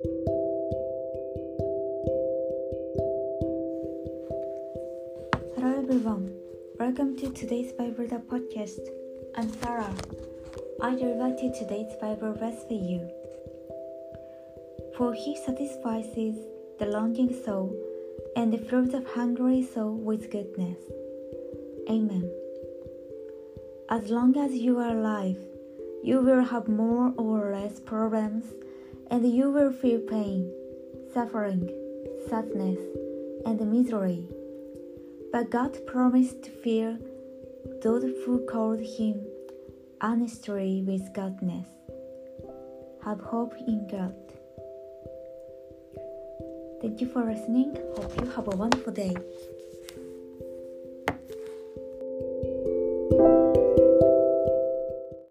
Hello everyone, welcome to today's Bible the podcast. I'm Sarah. I delivered today's Bible verse for you. For he satisfies the longing soul and the fills the hungry soul with goodness. Amen. As long as you are alive, you will have more or less problems and you will feel pain, suffering, sadness, and misery. But God promised to fill those who called Him honestly with godness. Have hope in God. Thank you for listening. Hope you have a wonderful day.